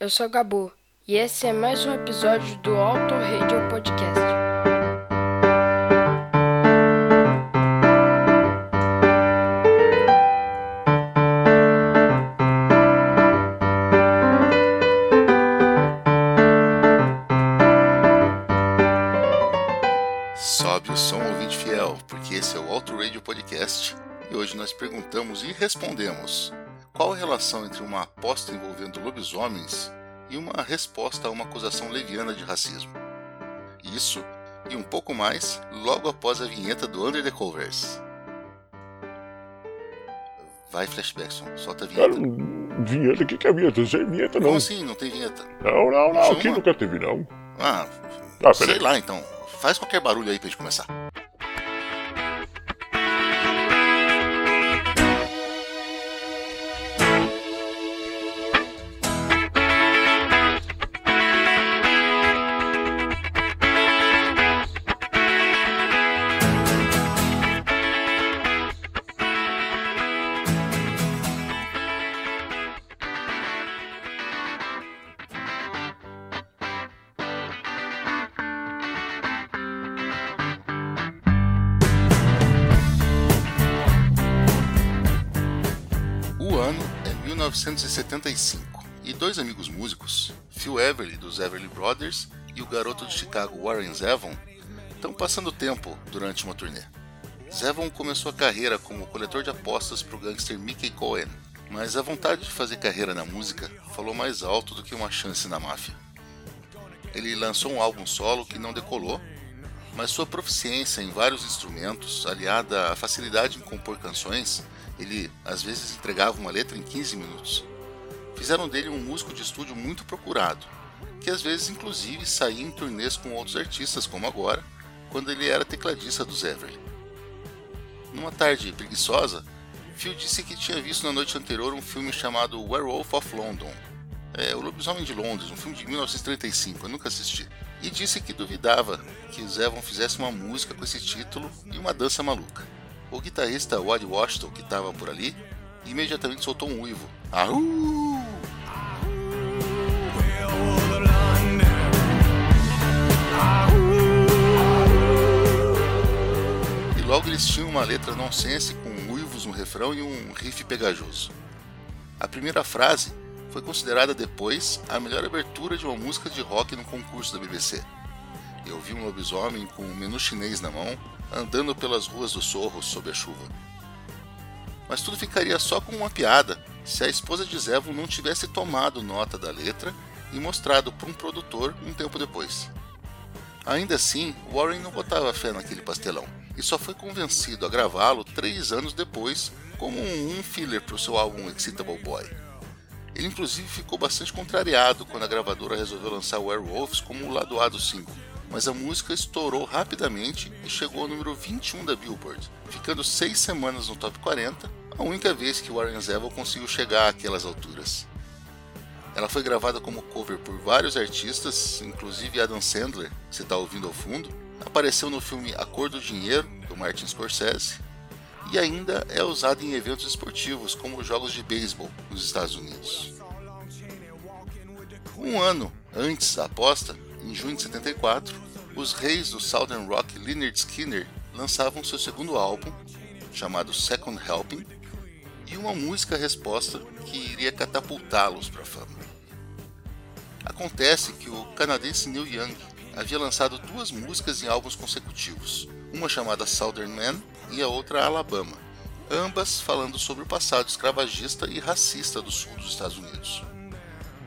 eu sou Gabu e esse é mais um episódio do Auto Radio Podcast. Sobe o som ouvinte fiel, porque esse é o Auto Radio Podcast e hoje nós perguntamos e respondemos qual a relação entre uma aposta envolvendo lobisomens e uma resposta a uma acusação leviana de racismo. Isso e um pouco mais logo após a vinheta do Under the Covers. Vai, Flashbackson, solta a vinheta. Cara, vinheta? O que, que é vinheta? Não sei vinheta, não. Como assim? Não tem vinheta? Não, não, não. Aqui nunca teve, não. Ah, Ah, sei lá então. Faz qualquer barulho aí pra gente começar. 1975 e dois amigos músicos, Phil Everly dos Everly Brothers e o garoto de Chicago Warren Zevon, estão passando tempo durante uma turnê. Zevon começou a carreira como coletor de apostas para o gangster Mickey Cohen, mas a vontade de fazer carreira na música falou mais alto do que uma chance na máfia. Ele lançou um álbum solo que não decolou, mas sua proficiência em vários instrumentos, aliada à facilidade em compor canções, ele às vezes entregava uma letra em 15 minutos. Fizeram dele um músico de estúdio muito procurado, que às vezes inclusive saía em turnês com outros artistas, como agora, quando ele era tecladista dos Everly. Numa tarde preguiçosa, Phil disse que tinha visto na noite anterior um filme chamado Werewolf of London, é, O Lobisomem de Londres, um filme de 1935, eu nunca assisti. E disse que duvidava que Zevon fizesse uma música com esse título e uma dança maluca. O guitarrista Wad Washington, que estava por ali, imediatamente soltou um uivo. E logo eles tinham uma letra nonsense com uivos no refrão e um riff pegajoso. A primeira frase foi considerada depois a melhor abertura de uma música de rock no concurso da BBC. Eu vi um lobisomem com um menu chinês na mão, andando pelas ruas do Sorro sob a chuva. Mas tudo ficaria só com uma piada se a esposa de Zevon não tivesse tomado nota da letra e mostrado para um produtor um tempo depois. Ainda assim, Warren não botava fé naquele pastelão e só foi convencido a gravá-lo três anos depois como um, filler para o seu álbum Excitable Boy. Ele inclusive ficou bastante contrariado quando a gravadora resolveu lançar Werewolves como o lado A do single, mas a música estourou rapidamente e chegou ao número 21 da Billboard, ficando seis semanas no top 40, a única vez que Warren Zevon conseguiu chegar àquelas alturas. Ela foi gravada como cover por vários artistas, inclusive Adam Sandler, que você está ouvindo ao fundo, apareceu no filme A Cor do Dinheiro, do Martin Scorsese, e ainda é usada em eventos esportivos, como jogos de beisebol nos Estados Unidos. Um ano antes da aposta, em junho de 74, os reis do Southern Rock Lynyrd Skinner lançavam seu segundo álbum, chamado Second Helping, e uma música resposta que iria catapultá-los para a fama. Acontece que o canadense Neil Young havia lançado duas músicas em álbuns consecutivos, uma chamada Southern Man e a outra Alabama, ambas falando sobre o passado escravagista e racista do sul dos Estados Unidos.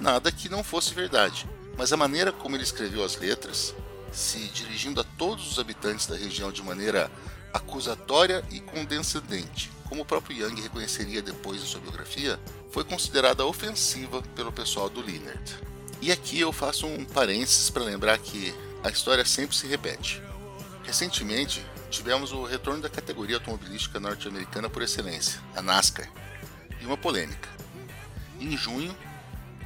Nada que não fosse verdade, mas a maneira como ele escreveu as letras, se dirigindo a todos os habitantes da região de maneira acusatória e condescendente, como o próprio Young reconheceria depois em sua biografia, foi considerada ofensiva pelo pessoal do Lynyrd. E aqui eu faço um parênteses para lembrar que a história sempre se repete. Recentemente, tivemos o retorno da categoria automobilística norte-americana por excelência, a NASCAR, e uma polêmica. Em junho,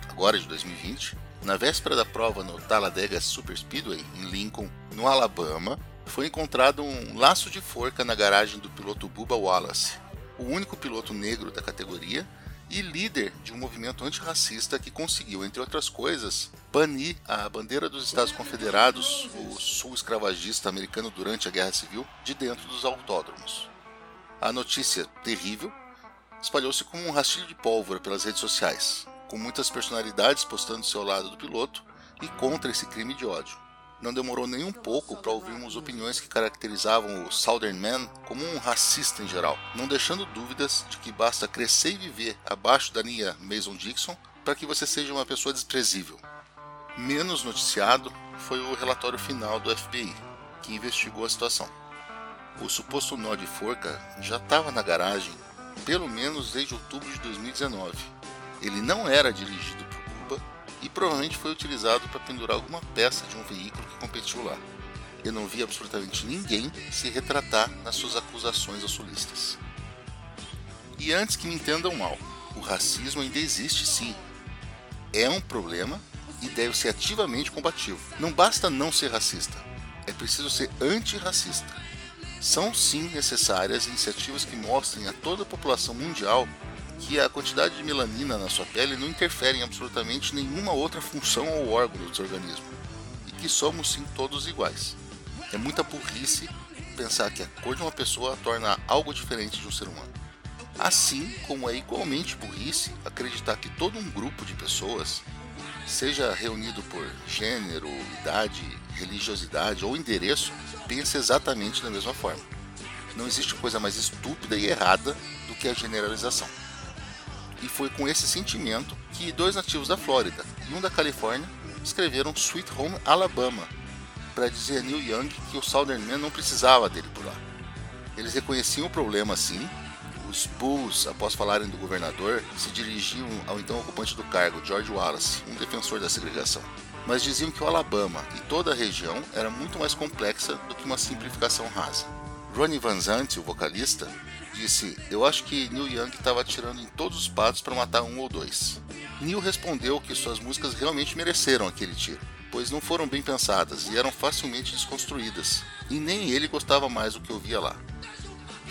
agora de 2020, na véspera da prova no Talladega Super Speedway, em Lincoln, no Alabama, foi encontrado um laço de forca na garagem do piloto Bubba Wallace, o único piloto negro da categoria e líder de um movimento antirracista que conseguiu, entre outras coisas, banir a bandeira dos Estados Confederados, o sul escravagista americano durante a Guerra Civil, de dentro dos autódromos. A notícia terrível espalhou-se como um rastilho de pólvora pelas redes sociais, com muitas personalidades postando seu lado do piloto e contra esse crime de ódio. Não demorou nem um pouco para ouvirmos opiniões que caracterizavam o Southern Man como um racista em geral, não deixando dúvidas de que basta crescer e viver abaixo da linha Mason-Dixon para que você seja uma pessoa desprezível. Menos noticiado foi o relatório final do FBI, que investigou a situação. O suposto nó de forca já estava na garagem pelo menos desde outubro de 2019. Ele não era dirigido e provavelmente foi utilizado para pendurar alguma peça de um veículo que competiu lá. Eu não vi absolutamente ninguém se retratar nas suas acusações aos sulistas. E antes que me entendam mal, o racismo ainda existe sim. É um problema e deve ser ativamente combativo. Não basta não ser racista, é preciso ser antirracista. São sim necessárias iniciativas que mostrem a toda a população mundial que a quantidade de melanina na sua pele não interfere em absolutamente nenhuma outra função ou órgão do seu organismo e que somos sim todos iguais. É muita burrice pensar que a cor de uma pessoa torna algo diferente de um ser humano. Assim como é igualmente burrice acreditar que todo um grupo de pessoas, seja reunido por gênero, idade, religiosidade ou endereço, pense exatamente da mesma forma. Não existe coisa mais estúpida e errada do que a generalização. E foi com esse sentimento que dois nativos da Flórida e um da Califórnia escreveram Sweet Home Alabama para dizer a Neil Young que o Southern Man não precisava dele por lá. Eles reconheciam o problema sim. Os Bulls, após falarem do governador, se dirigiam ao então ocupante do cargo, George Wallace, um defensor da segregação. Mas diziam que o Alabama e toda a região era muito mais complexa do que uma simplificação rasa. Ronnie Van Zant, o vocalista, disse: Eu acho que Neil Young estava atirando em todos os patos para matar um ou dois. Neil respondeu que suas músicas realmente mereceram aquele tiro, pois não foram bem pensadas e eram facilmente desconstruídas, e nem ele gostava mais do que ouvia lá.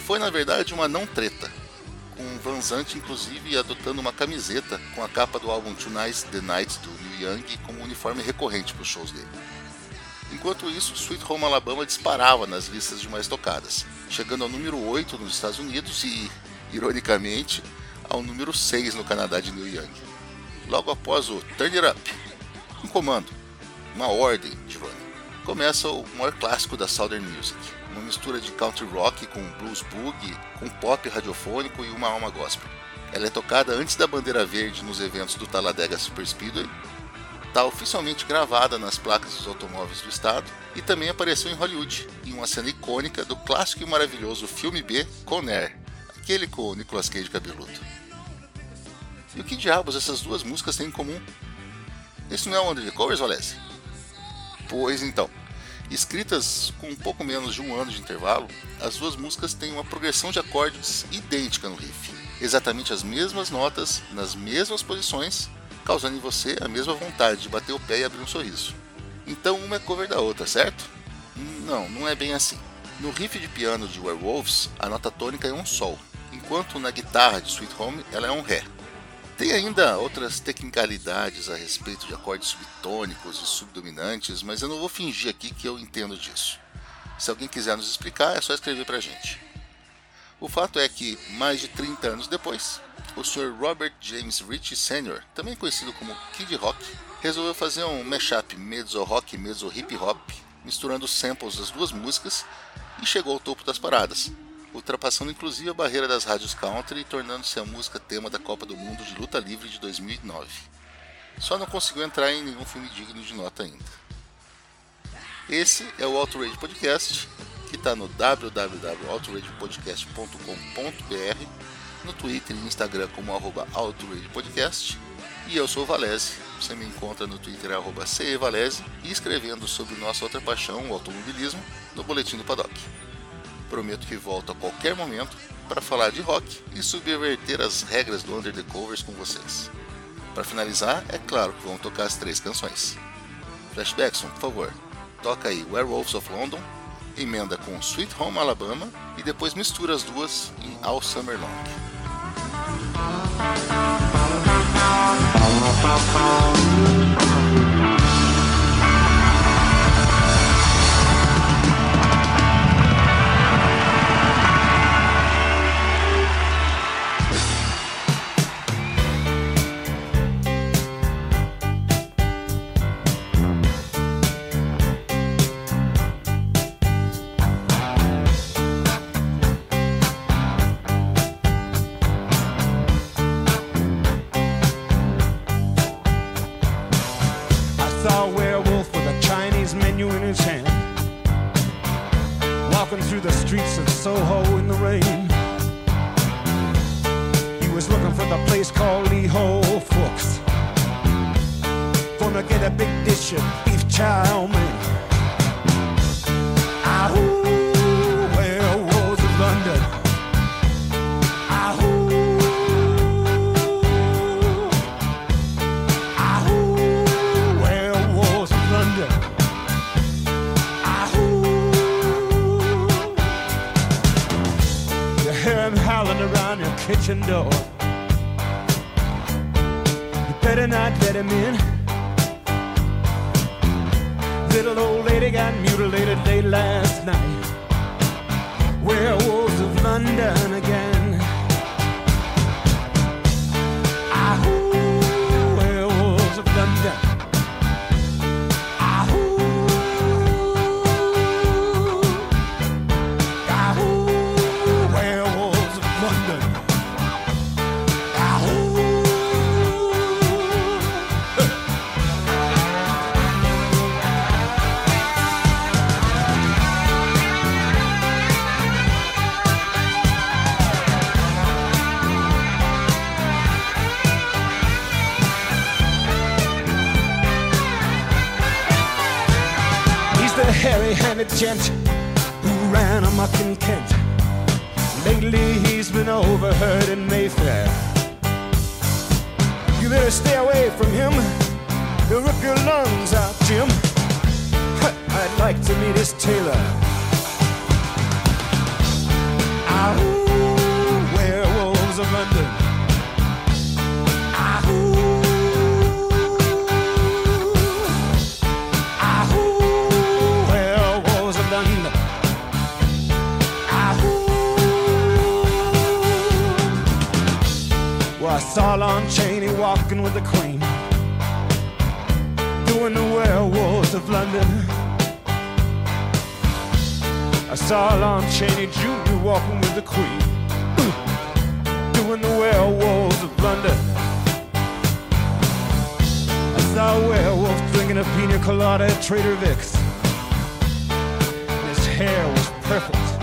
Foi na verdade uma não treta, com Van Zant inclusive adotando uma camiseta com a capa do álbum Tonight's the Night do Neil Young como uniforme recorrente para os shows dele. Enquanto isso, Sweet Home Alabama disparava nas listas de mais tocadas, chegando ao número 8 nos Estados Unidos e, ironicamente, ao número 6 no Canadá de Neil Young. Logo após o Turn It Up, um comando, uma ordem de Ronnie, começa o maior clássico da Southern Music, uma mistura de country rock com blues boogie, com pop radiofônico e uma alma gospel. Ela é tocada antes da bandeira verde nos eventos do Talladega Super Speedway está oficialmente gravada nas placas dos automóveis do estado e também apareceu em Hollywood, em uma cena icônica do clássico e maravilhoso filme B Con aquele com o Nicolas Cage cabeludo. E o que diabos essas duas músicas têm em comum? Esse não é o Under Covers, Valese? Pois então, escritas com um pouco menos de um ano de intervalo, as duas músicas têm uma progressão de acordes idêntica no riff, exatamente as mesmas notas, nas mesmas posições causando em você a mesma vontade de bater o pé e abrir um sorriso. Então uma é cover da outra, certo? Não, não é bem assim. No riff de piano de Werewolves, a nota tônica é um sol, enquanto na guitarra de Sweet Home ela é um ré. Tem ainda outras tecnicalidades a respeito de acordes subtônicos e subdominantes, mas eu não vou fingir aqui que eu entendo disso. Se alguém quiser nos explicar, é só escrever pra gente. O fato é que, mais de 30 anos depois, o Sr. Robert James Ritchie Sr., também conhecido como Kid Rock, resolveu fazer um mashup mezzo rock e mezzo hip hop, misturando samples das duas músicas e chegou ao topo das paradas, ultrapassando inclusive a barreira das rádios country e tornando-se a música tema da Copa do Mundo de Luta Livre de 2009. Só não conseguiu entrar em nenhum filme digno de nota ainda. Esse é o Outrage Podcast, que está no www.outragepodcast.com.br no Twitter e Instagram como arroba Podcast. E eu sou o Valese. Você me encontra no Twitter arroba e escrevendo sobre nossa outra paixão, o automobilismo, no Boletim do Paddock. Prometo que volto a qualquer momento para falar de rock e subverter as regras do Under the Covers com vocês. Para finalizar, é claro que vão tocar as três canções. Flashbackson, por favor, toca aí Werewolves of London, emenda com Sweet Home Alabama e depois mistura as duas em All Summer Long. Thank you. He'll your lungs out, Jim. I'd like to meet his tailor. Ah, werewolves of London. Saw Lon Chaney walking with the Queen, doing the werewolves of London. I saw Lon Chaney Jr. walking with the Queen, doing the werewolves of London. I saw a werewolf drinking a pina colada at Trader Vic's. His hair was perfect.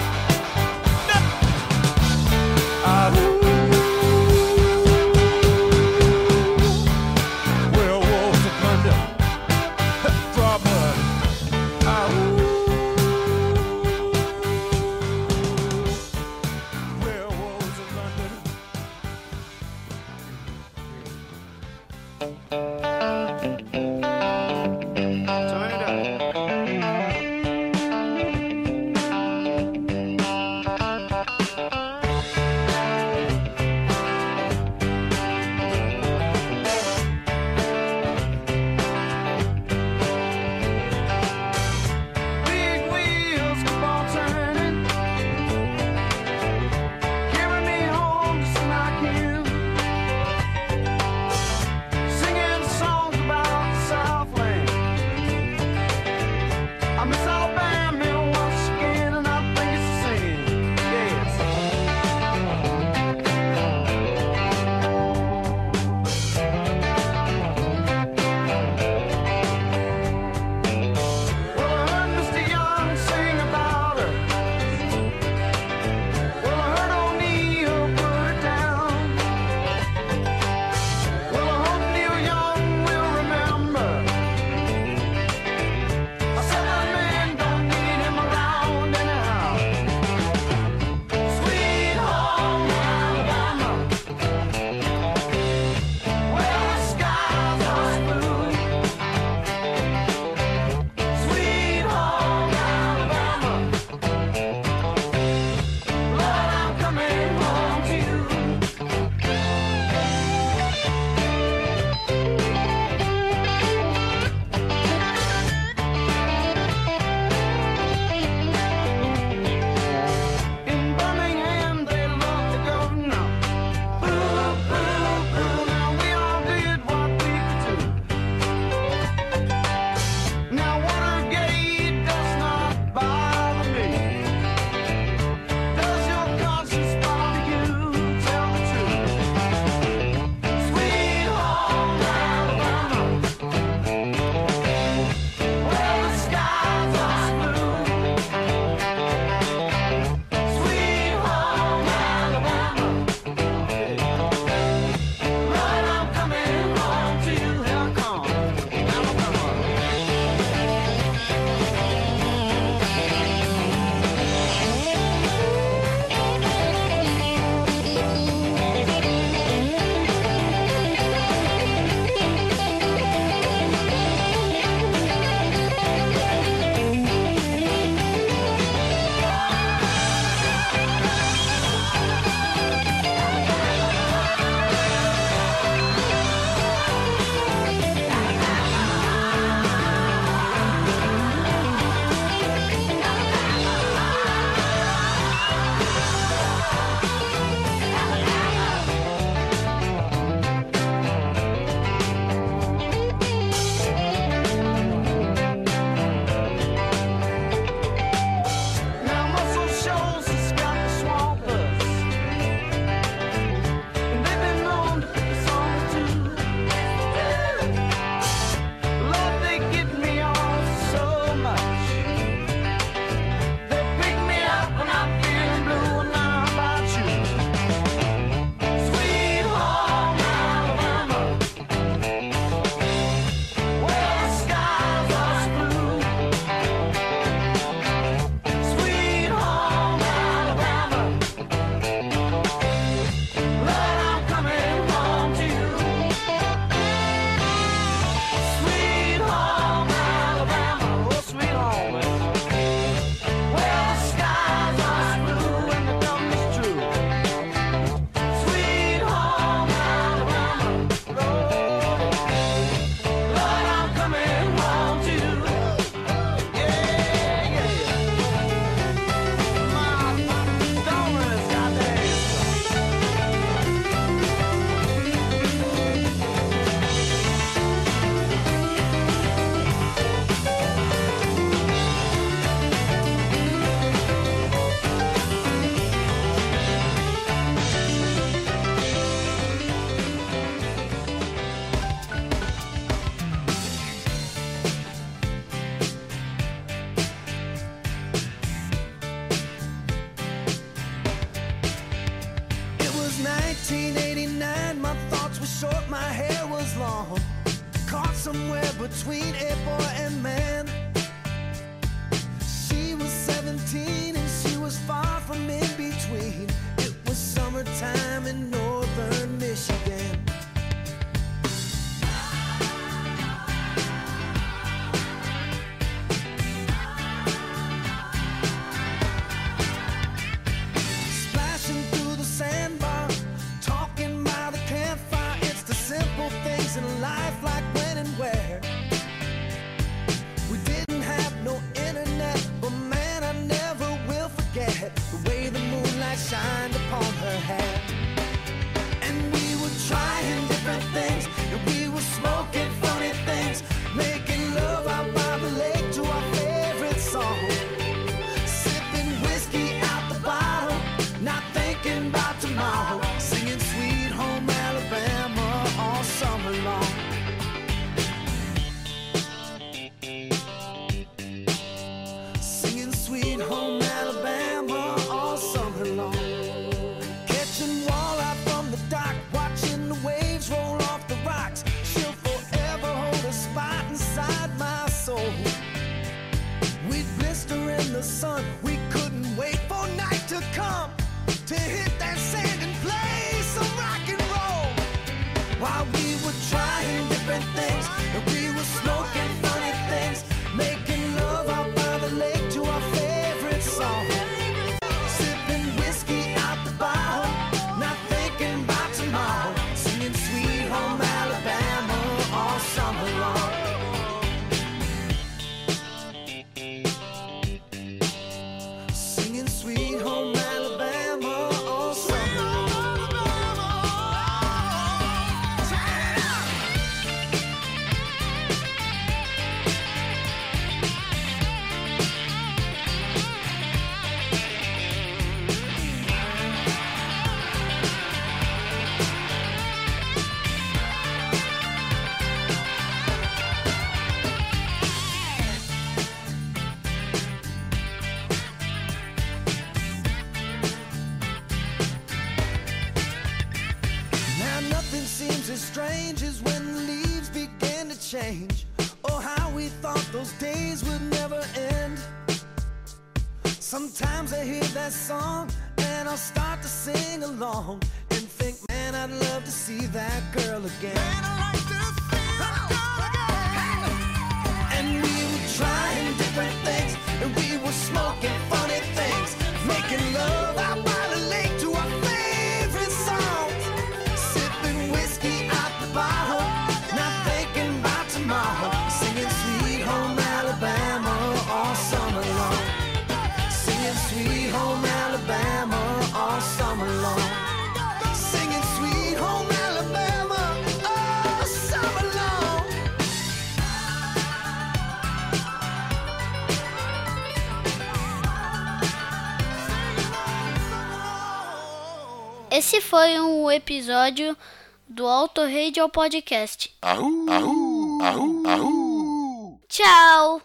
coming home. that song and I'll start to sing along and think, man, I'd love to see that girl again. Man, Esse foi um episódio do Alto Radio Podcast. Ahu, ahu, ahu, ahu. Tchau!